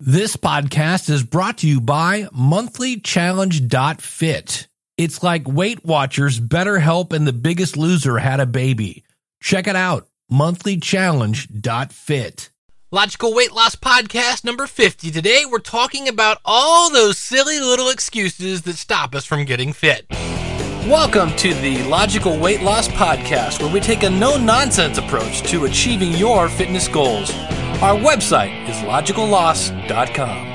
This podcast is brought to you by monthlychallenge.fit. It's like Weight Watchers, BetterHelp, and The Biggest Loser had a baby. Check it out, monthlychallenge.fit. Logical Weight Loss Podcast number 50. Today we're talking about all those silly little excuses that stop us from getting fit. Welcome to the Logical Weight Loss Podcast, where we take a no nonsense approach to achieving your fitness goals. Our website is logicalloss.com.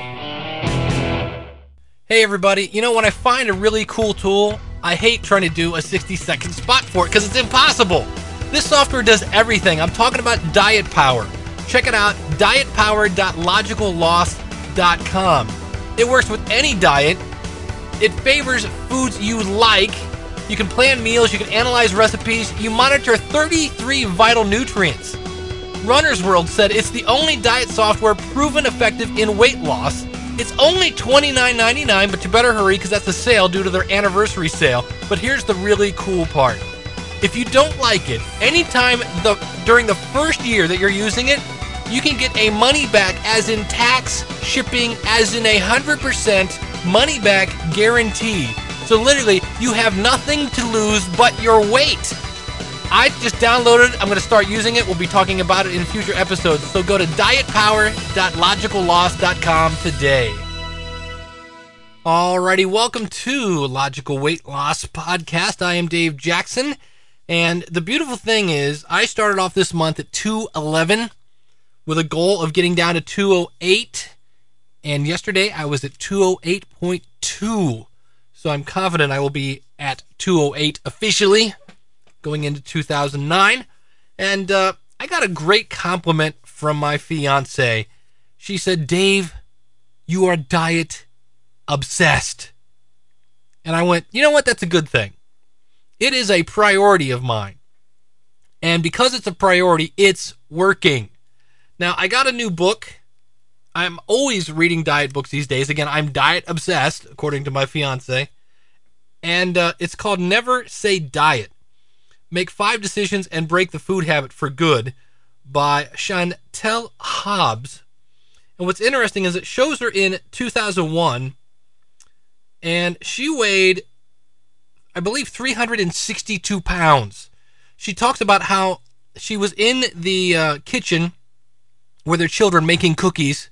Hey everybody, you know when I find a really cool tool, I hate trying to do a 60 second spot for it because it's impossible. This software does everything. I'm talking about Diet Power. Check it out, dietpower.logicalloss.com. It works with any diet. It favors foods you like. You can plan meals, you can analyze recipes, you monitor 33 vital nutrients. Runner's World said it's the only diet software proven effective in weight loss. It's only $29.99, but you better hurry because that's a sale due to their anniversary sale. But here's the really cool part. If you don't like it, anytime the during the first year that you're using it, you can get a money back as in tax, shipping, as in a 100% money back guarantee. So literally, you have nothing to lose but your weight. I just downloaded. I'm going to start using it. We'll be talking about it in future episodes. So go to dietpower.logicalloss.com today. Alrighty, welcome to Logical Weight Loss Podcast. I am Dave Jackson. And the beautiful thing is, I started off this month at 211 with a goal of getting down to 208. And yesterday I was at 208.2. So I'm confident I will be at 208 officially going into 2009. And uh, I got a great compliment from my fiance. She said, Dave, you are diet obsessed. And I went, you know what? That's a good thing. It is a priority of mine. And because it's a priority, it's working. Now, I got a new book. I'm always reading diet books these days. Again, I'm diet obsessed, according to my fiance. And uh, it's called Never Say Diet Make Five Decisions and Break the Food Habit for Good by Chantel Hobbs. And what's interesting is it shows her in 2001, and she weighed, I believe, 362 pounds. She talks about how she was in the uh, kitchen with her children making cookies,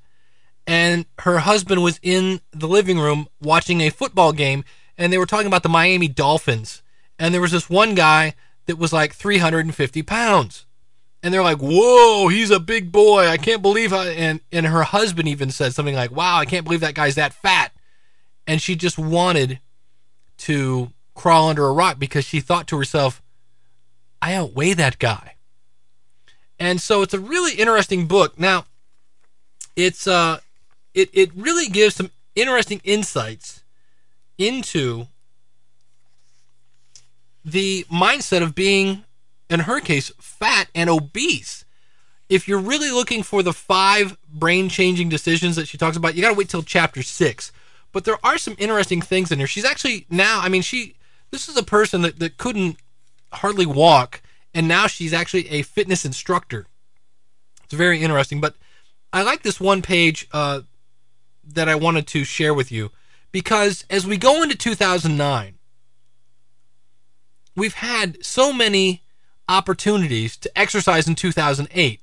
and her husband was in the living room watching a football game, and they were talking about the Miami Dolphins. And there was this one guy that was like 350 pounds. And they're like, whoa, he's a big boy. I can't believe how. And, and her husband even said something like, wow, I can't believe that guy's that fat. And she just wanted to crawl under a rock because she thought to herself, I outweigh that guy. And so it's a really interesting book. Now, it's uh it it really gives some interesting insights into the mindset of being, in her case, fat and obese. If you're really looking for the five brain changing decisions that she talks about, you got to wait till chapter six. But there are some interesting things in here. She's actually now, I mean, she, this is a person that, that couldn't hardly walk, and now she's actually a fitness instructor. It's very interesting. But I like this one page uh, that I wanted to share with you because as we go into 2009, we've had so many opportunities to exercise in 2008.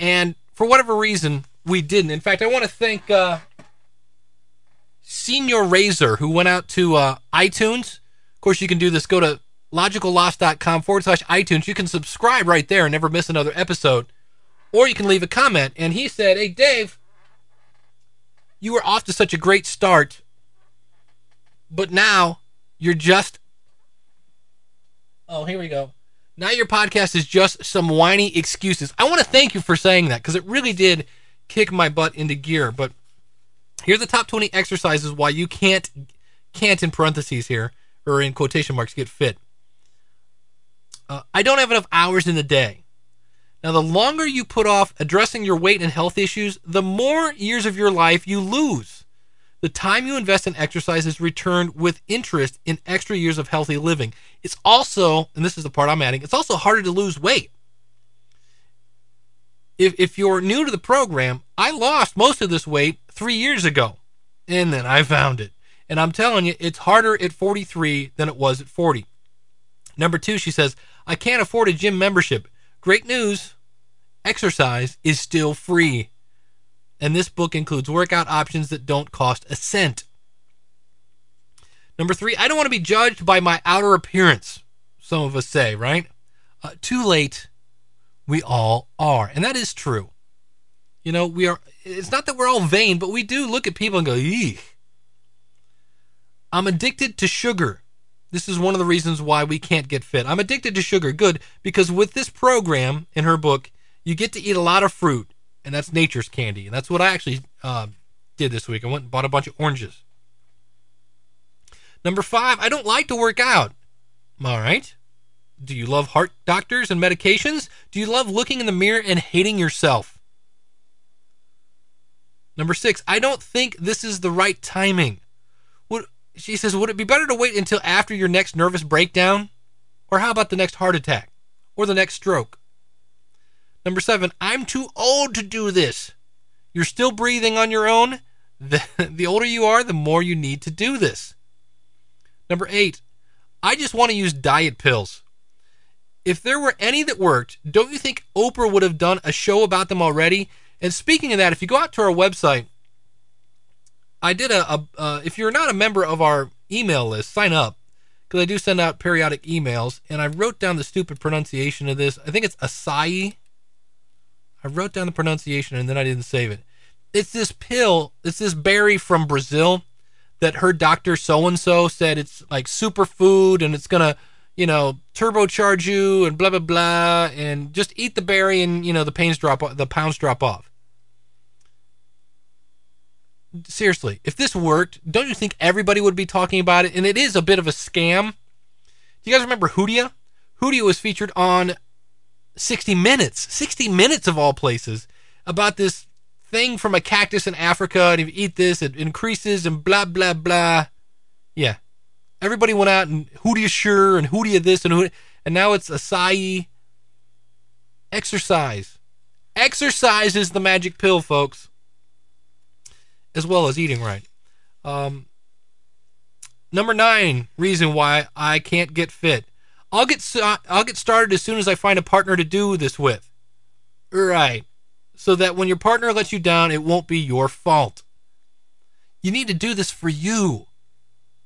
And for whatever reason, we didn't. In fact, I want to thank uh, Senior Razor, who went out to uh, iTunes. Of course, you can do this. Go to logicalloss.com forward slash iTunes. You can subscribe right there and never miss another episode. Or you can leave a comment. And he said, Hey, Dave, you were off to such a great start, but now you're just Oh, here we go. Now your podcast is just some whiny excuses. I want to thank you for saying that because it really did kick my butt into gear. But here are the top 20 exercises why you can't, can't in parentheses here, or in quotation marks, get fit. Uh, I don't have enough hours in the day. Now, the longer you put off addressing your weight and health issues, the more years of your life you lose. The time you invest in exercise is returned with interest in extra years of healthy living. It's also, and this is the part I'm adding, it's also harder to lose weight. if, if you're new to the program, I lost most of this weight three years ago. And then I found it. And I'm telling you, it's harder at 43 than it was at 40. Number two, she says, I can't afford a gym membership. Great news exercise is still free. And this book includes workout options that don't cost a cent. Number three, I don't want to be judged by my outer appearance. Some of us say, right? Uh, too late. We all are. And that is true. You know, we are, it's not that we're all vain, but we do look at people and go, eek. I'm addicted to sugar. This is one of the reasons why we can't get fit. I'm addicted to sugar. Good, because with this program in her book, you get to eat a lot of fruit, and that's nature's candy. And that's what I actually uh, did this week. I went and bought a bunch of oranges. Number five, I don't like to work out. All right. Do you love heart doctors and medications? Do you love looking in the mirror and hating yourself? Number six, I don't think this is the right timing. Would, she says, would it be better to wait until after your next nervous breakdown? Or how about the next heart attack? Or the next stroke? Number seven, I'm too old to do this. You're still breathing on your own. The, the older you are, the more you need to do this. Number eight, I just want to use diet pills. If there were any that worked, don't you think Oprah would have done a show about them already? And speaking of that, if you go out to our website, I did a, a uh, if you're not a member of our email list, sign up because I do send out periodic emails. And I wrote down the stupid pronunciation of this. I think it's acai. I wrote down the pronunciation and then I didn't save it. It's this pill. It's this berry from Brazil that her doctor so and so said it's like superfood and it's gonna you know turbocharge you and blah blah blah and just eat the berry and you know the pains drop the pounds drop off seriously if this worked don't you think everybody would be talking about it and it is a bit of a scam do you guys remember Hoodia? Hoodia was featured on 60 minutes 60 minutes of all places about this thing from a cactus in Africa, and if you eat this, it increases and blah blah blah. Yeah, everybody went out and Hoodia sure and Hoodia this and Hoodia, and now it's acai. Exercise, exercise is the magic pill, folks. As well as eating right. Um, number nine reason why I can't get fit. I'll get uh, I'll get started as soon as I find a partner to do this with. Right so that when your partner lets you down, it won't be your fault. You need to do this for you,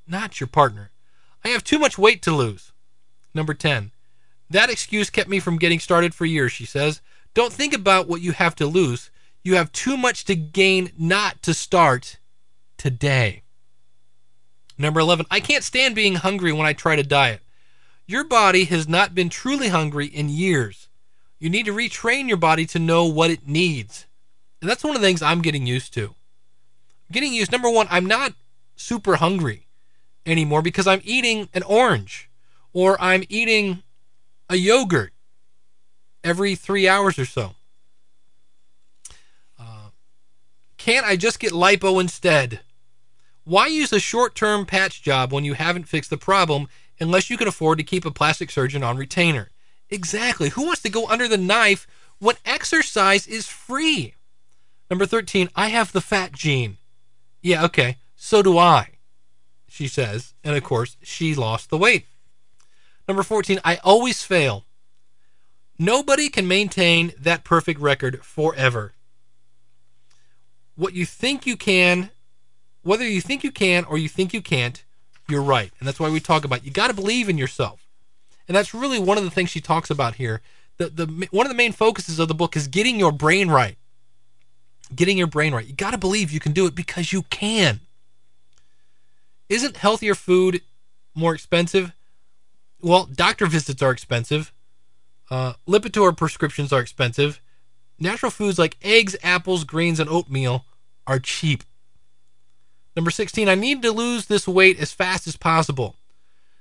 not your partner. I have too much weight to lose. Number 10. That excuse kept me from getting started for years, she says. Don't think about what you have to lose. You have too much to gain not to start today. Number 11. I can't stand being hungry when I try to diet. Your body has not been truly hungry in years. You need to retrain your body to know what it needs. And that's one of the things I'm getting used to. getting used, number one, I'm not super hungry anymore because I'm eating an orange or I'm eating a yogurt every three hours or so. Uh, can't I just get lipo instead? Why use a short term patch job when you haven't fixed the problem unless you can afford to keep a plastic surgeon on retainer? Exactly. Who wants to go under the knife when exercise is free? Number 13, I have the fat gene. Yeah, okay. So do I, she says. And of course, she lost the weight. Number 14, I always fail. Nobody can maintain that perfect record forever. What you think you can, whether you think you can or you think you can't, you're right. And that's why we talk about you got to believe in yourself. And that's really one of the things she talks about here. The, the one of the main focuses of the book is getting your brain right. Getting your brain right. You got to believe you can do it because you can. Isn't healthier food more expensive? Well, doctor visits are expensive. Uh, Lipitor prescriptions are expensive. Natural foods like eggs, apples, greens, and oatmeal are cheap. Number 16, I need to lose this weight as fast as possible.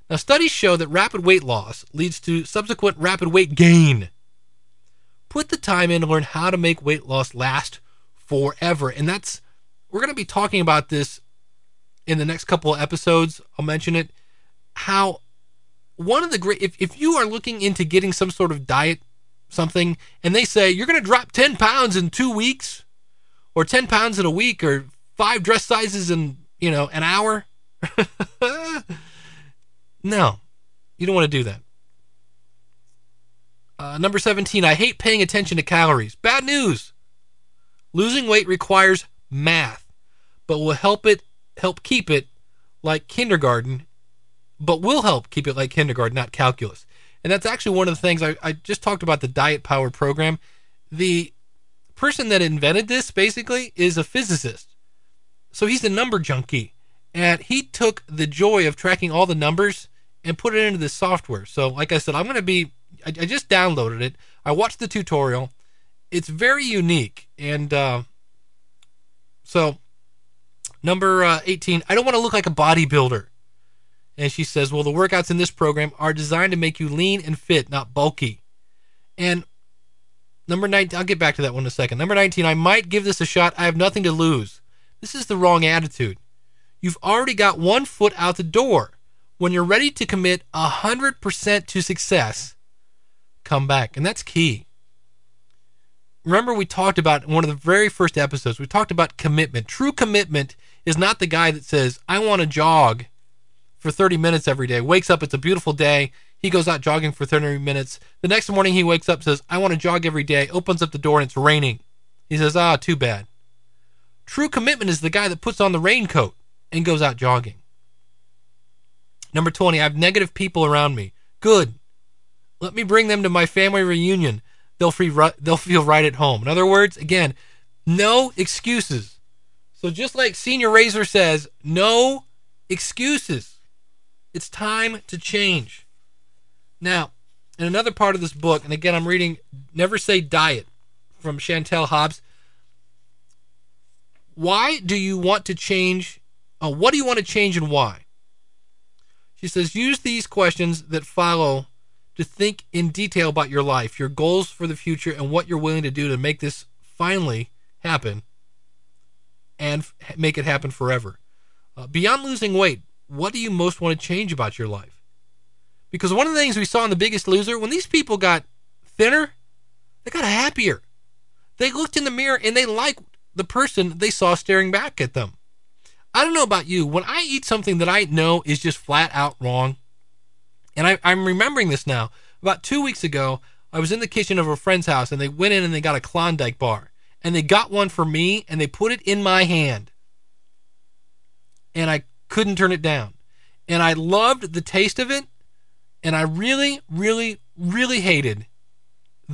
Now, studies show that rapid weight loss leads to subsequent rapid weight gain. Put the time in to learn how to make weight loss last forever. And that's, we're going to be talking about this in the next couple of episodes. I'll mention it. How one of the great, if, if you are looking into getting some sort of diet something and they say you're going to drop 10 pounds in 2 weeks or 10 pounds in a week or five dress sizes in, you know, an hour. no. You don't want to do that. Uh, number 17, I hate paying attention to calories. Bad news. Losing weight requires math, but will help it help keep it like kindergarten, but will help keep it like kindergarten, not calculus. And that's actually one of the things I, I just talked about the diet power program. The person that invented this basically is a physicist. So he's a number junkie. And he took the joy of tracking all the numbers and put it into this software. So, like I said, I'm going to be, I, I, just downloaded it. I watched the tutorial. It's very unique. And uh, so, number uh, 18, I don't want to look like a bodybuilder. And she says, Well, the workouts in this program are designed to make you lean and fit, not bulky. And number 19, I'll get back to that one in a second. Number 19, I might give this a shot. I have nothing to lose. This is the wrong attitude. You've already got one foot out the door. When you're ready to commit 100% to success, come back. And that's key. Remember, we talked about one of the very first episodes, we talked about commitment. True commitment is not the guy that says, I want to jog for 30 minutes every day, wakes up, it's a beautiful day. He goes out jogging for 30 minutes. The next morning, he wakes up, says, I want to jog every day, opens up the door, and it's raining. He says, Ah, too bad. True commitment is the guy that puts on the raincoat and goes out jogging. Number 20, I have negative people around me. Good. Let me bring them to my family reunion. They'll, free, they'll feel right at home. In other words, again, no excuses. So just like Senior Razor says, no excuses. It's time to change. Now, in another part of this book, and again, I'm reading Never Say Diet from Chantel Hobbs. Why do you want to change? Uh, what do you want to change and why? She says, use these questions that follow to think in detail about your life, your goals for the future, and what you're willing to do to make this finally happen and f- make it happen forever. Uh, beyond losing weight, what do you most want to change about your life? Because one of the things we saw in The Biggest Loser, when these people got thinner, they got happier. They looked in the mirror and they liked the person they saw staring back at them. I don't know about you. When I eat something that I know is just flat out wrong, and I, I'm remembering this now. About two weeks ago, I was in the kitchen of a friend's house and they went in and they got a Klondike bar. And they got one for me and they put it in my hand. And I couldn't turn it down. And I loved the taste of it. And I really, really, really hated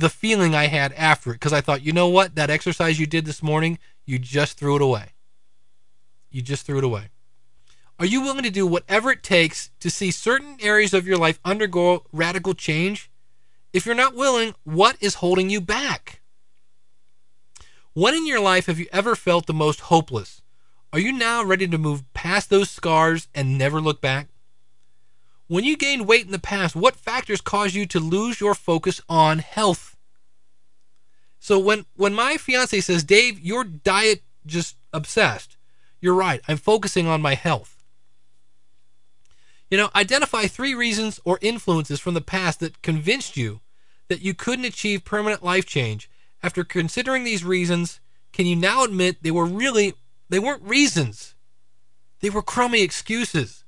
the feeling I had after it because I thought, you know what? That exercise you did this morning, you just threw it away. You just threw it away. Are you willing to do whatever it takes to see certain areas of your life undergo radical change? If you're not willing, what is holding you back? When in your life have you ever felt the most hopeless? Are you now ready to move past those scars and never look back? When you gained weight in the past, what factors caused you to lose your focus on health? So when when my fiance says, "Dave, your diet just obsessed." You're right. I'm focusing on my health. You know, identify three reasons or influences from the past that convinced you that you couldn't achieve permanent life change. After considering these reasons, can you now admit they were really they weren't reasons. They were crummy excuses.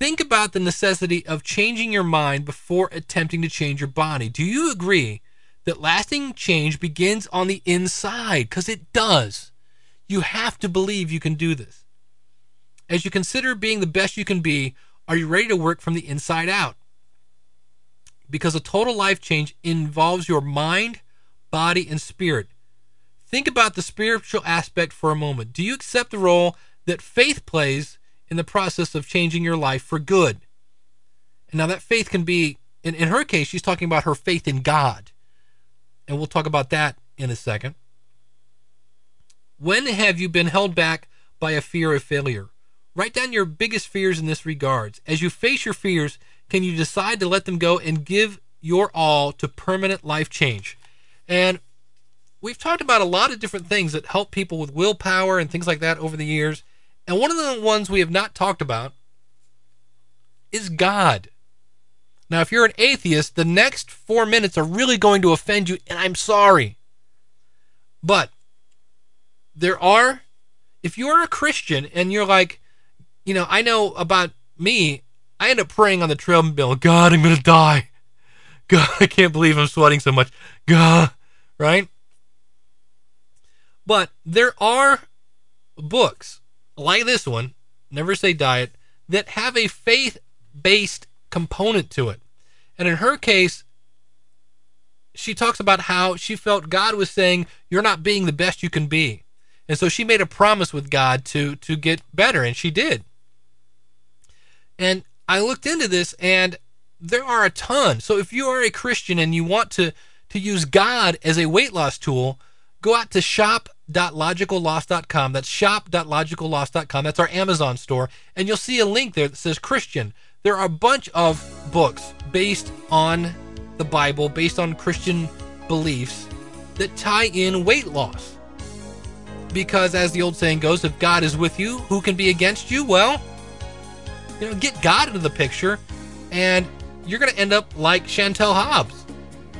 Think about the necessity of changing your mind before attempting to change your body. Do you agree that lasting change begins on the inside? Because it does. You have to believe you can do this. As you consider being the best you can be, are you ready to work from the inside out? Because a total life change involves your mind, body, and spirit. Think about the spiritual aspect for a moment. Do you accept the role that faith plays in the process of changing your life for good? And now, that faith can be, in, in her case, she's talking about her faith in God. And we'll talk about that in a second. When have you been held back by a fear of failure? Write down your biggest fears in this regards. As you face your fears, can you decide to let them go and give your all to permanent life change? And we've talked about a lot of different things that help people with willpower and things like that over the years. And one of the ones we have not talked about is God. Now, if you're an atheist, the next four minutes are really going to offend you, and I'm sorry. But there are, if you're a Christian and you're like, you know, I know about me, I end up praying on the treadmill, God, I'm going to die. God, I can't believe I'm sweating so much. God, right? But there are books like this one, Never Say Diet, that have a faith based component to it. And in her case, she talks about how she felt God was saying, You're not being the best you can be. And so she made a promise with God to to get better, and she did. And I looked into this and there are a ton. So if you are a Christian and you want to to use God as a weight loss tool, go out to shop.logicalloss.com. That's shop.logicalloss.com. That's our Amazon store. And you'll see a link there that says Christian. There are a bunch of books based on the Bible, based on Christian beliefs that tie in weight loss. Because as the old saying goes, if God is with you, who can be against you? Well, you know, get God into the picture and you're going to end up like Chantel Hobbs.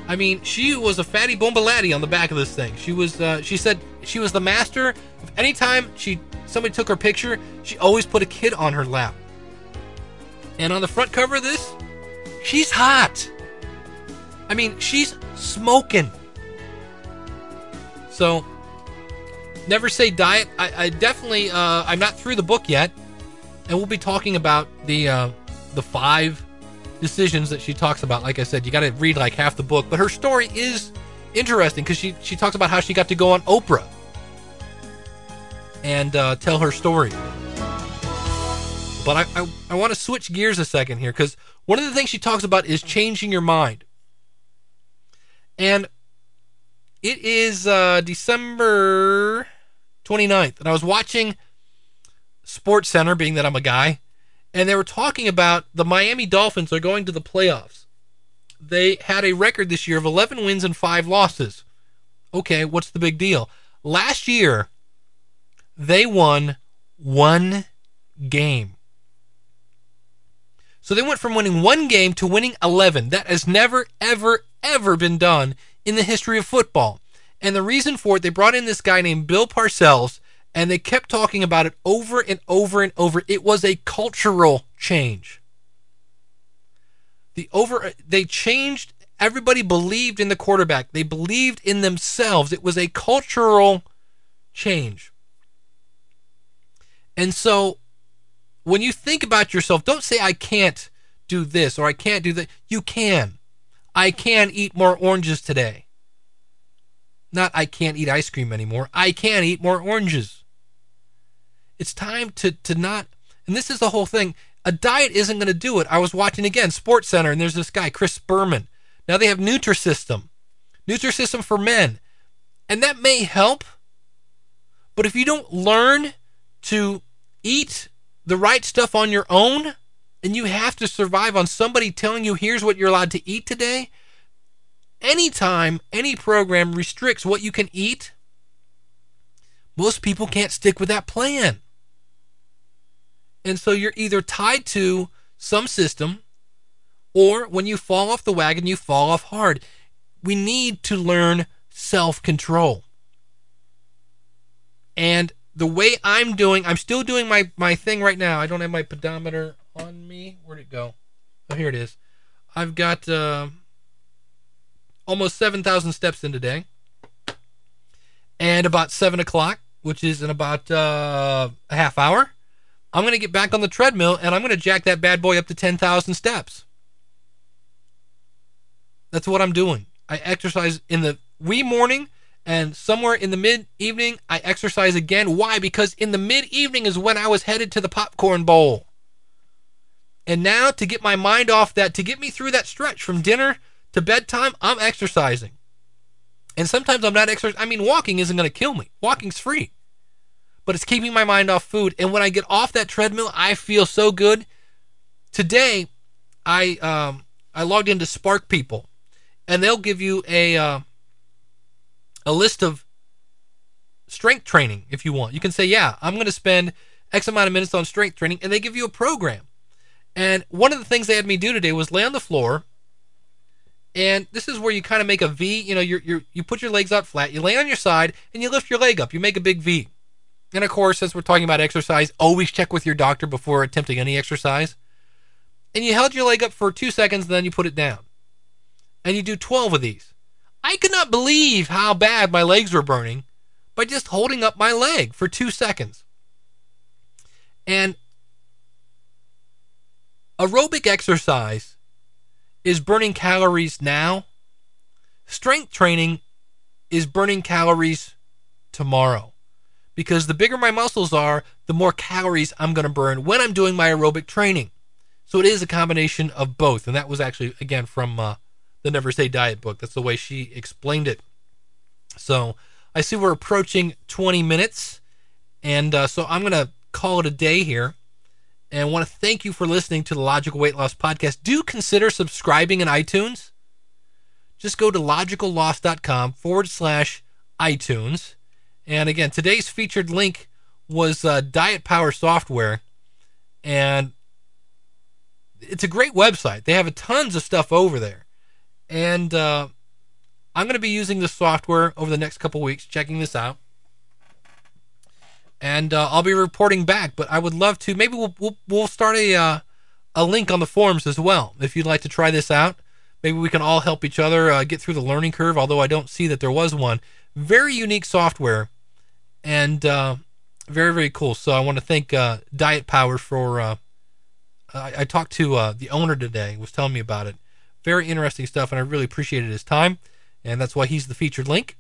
I mean, she was a fatty bombalatti on the back of this thing. She was, uh, she said she was the master. Of anytime she somebody took her picture, she always put a kid on her lap. And on the front cover of this, she's hot. I mean, she's smoking. So, never say diet. I, I definitely, uh, I'm not through the book yet, and we'll be talking about the uh, the five decisions that she talks about. Like I said, you got to read like half the book, but her story is interesting because she she talks about how she got to go on Oprah and uh, tell her story. But I, I, I want to switch gears a second here because one of the things she talks about is changing your mind. And it is uh, December 29th, and I was watching Sports Center, being that I'm a guy, and they were talking about the Miami Dolphins are going to the playoffs. They had a record this year of 11 wins and 5 losses. Okay, what's the big deal? Last year, they won one game. So they went from winning one game to winning 11. That has never, ever, ever been done in the history of football. And the reason for it, they brought in this guy named Bill Parcells, and they kept talking about it over and over and over. It was a cultural change. The over they changed everybody believed in the quarterback. They believed in themselves. It was a cultural change. And so when you think about yourself, don't say I can't do this or I can't do that. You can. I can eat more oranges today. Not I can't eat ice cream anymore. I can eat more oranges. It's time to to not and this is the whole thing. A diet isn't going to do it. I was watching again Sports Center and there's this guy Chris Berman. Now they have Nutrisystem. Nutrisystem for men. And that may help. But if you don't learn to eat the right stuff on your own and you have to survive on somebody telling you here's what you're allowed to eat today, anytime any program restricts what you can eat, most people can't stick with that plan. And so you're either tied to some system or when you fall off the wagon, you fall off hard. We need to learn self control. And the way I'm doing, I'm still doing my, my thing right now. I don't have my pedometer on me. Where'd it go? Oh, here it is. I've got uh, almost 7,000 steps in today. And about 7 o'clock, which is in about uh, a half hour, I'm going to get back on the treadmill and I'm going to jack that bad boy up to 10,000 steps. That's what I'm doing. I exercise in the wee morning and somewhere in the mid evening, I exercise again. Why? Because in the mid evening is when I was headed to the popcorn bowl. And now, to get my mind off that, to get me through that stretch from dinner to bedtime, I'm exercising. And sometimes I'm not exercising. I mean, walking isn't going to kill me, walking's free. But it's keeping my mind off food. And when I get off that treadmill, I feel so good. Today, I um, I logged into Spark People, and they'll give you a uh, a list of strength training if you want. You can say, yeah, I'm going to spend X amount of minutes on strength training, and they give you a program. And one of the things they had me do today was lay on the floor. And this is where you kind of make a V. You know, you you you put your legs out flat, you lay on your side, and you lift your leg up. You make a big V. And of course, as we're talking about exercise, always check with your doctor before attempting any exercise. And you held your leg up for two seconds, then you put it down. And you do 12 of these. I could not believe how bad my legs were burning by just holding up my leg for two seconds. And aerobic exercise is burning calories now. Strength training is burning calories tomorrow. Because the bigger my muscles are, the more calories I'm going to burn when I'm doing my aerobic training. So it is a combination of both. And that was actually, again, from uh, the Never Say Diet book. That's the way she explained it. So I see we're approaching 20 minutes. And uh, so I'm going to call it a day here. And I want to thank you for listening to the Logical Weight Loss Podcast. Do consider subscribing in iTunes. Just go to logicalloss.com forward slash iTunes. And again, today's featured link was uh, Diet Power Software. And it's a great website. They have tons of stuff over there. And uh, I'm going to be using this software over the next couple weeks, checking this out and uh, I'll be reporting back. But I would love to. Maybe we'll we'll, we'll start a uh, a link on the forums as well if you'd like to try this out. Maybe we can all help each other uh, get through the learning curve. Although I don't see that there was one. Very unique software, and uh, very very cool. So I want to thank uh, Diet Power for. Uh, I, I, talked to the owner today. Was telling me about it. Very interesting stuff, and I really appreciated his time, and that's why he's the featured link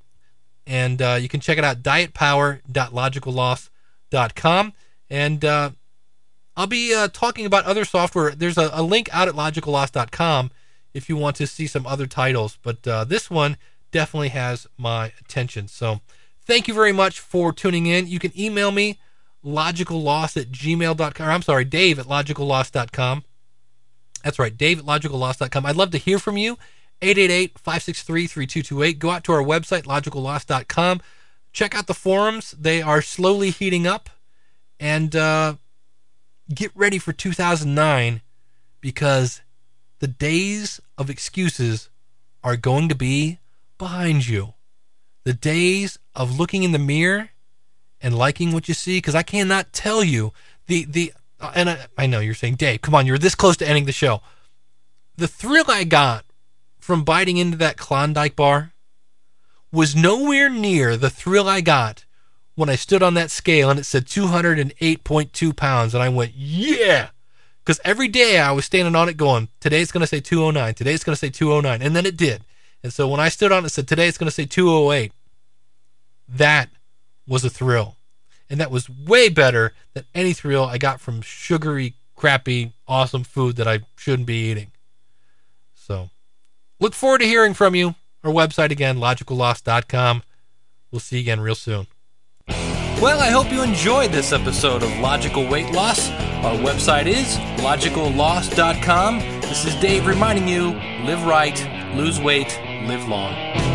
and uh, you can check it out dietpower.logicalloss.com and uh, i'll be uh, talking about other software there's a, a, link out at logicalloss.com if you want to see some other titles but uh, this one definitely has my attention so thank you very much for tuning in you can email me logicalloss at gmail.com i'm sorry dave at logicalloss.com that's right dave at logicalloss.com i'd love to hear from you 888 563 3228. Go out to our website, logicalloss.com. Check out the forums. They are slowly heating up. And uh, get ready for 2009 because the days of excuses are going to be behind you. The days of looking in the mirror and liking what you see, because I cannot tell you the the uh, and I, I know you're saying, Dave, come on, you're this close to ending the show. The thrill I got from biting into that Klondike bar was nowhere near the thrill I got when I stood on that scale and it said 208.2 pounds. And I went, yeah. Because every day I was standing on it going, today it's going to say 209. today it's going to say 209. And then it did. And so when I stood on it, it said, today it's going to say 208. That was a thrill. And that was way better than any thrill I got from sugary, crappy, awesome food that I shouldn't be eating. So Look forward to hearing from you. Our website again, logicalloss.com. We'll see you again real soon. Well, I hope you enjoyed this episode of Logical Weight Loss. Our website is logicalloss.com. This is Dave reminding you live right, lose weight, live long.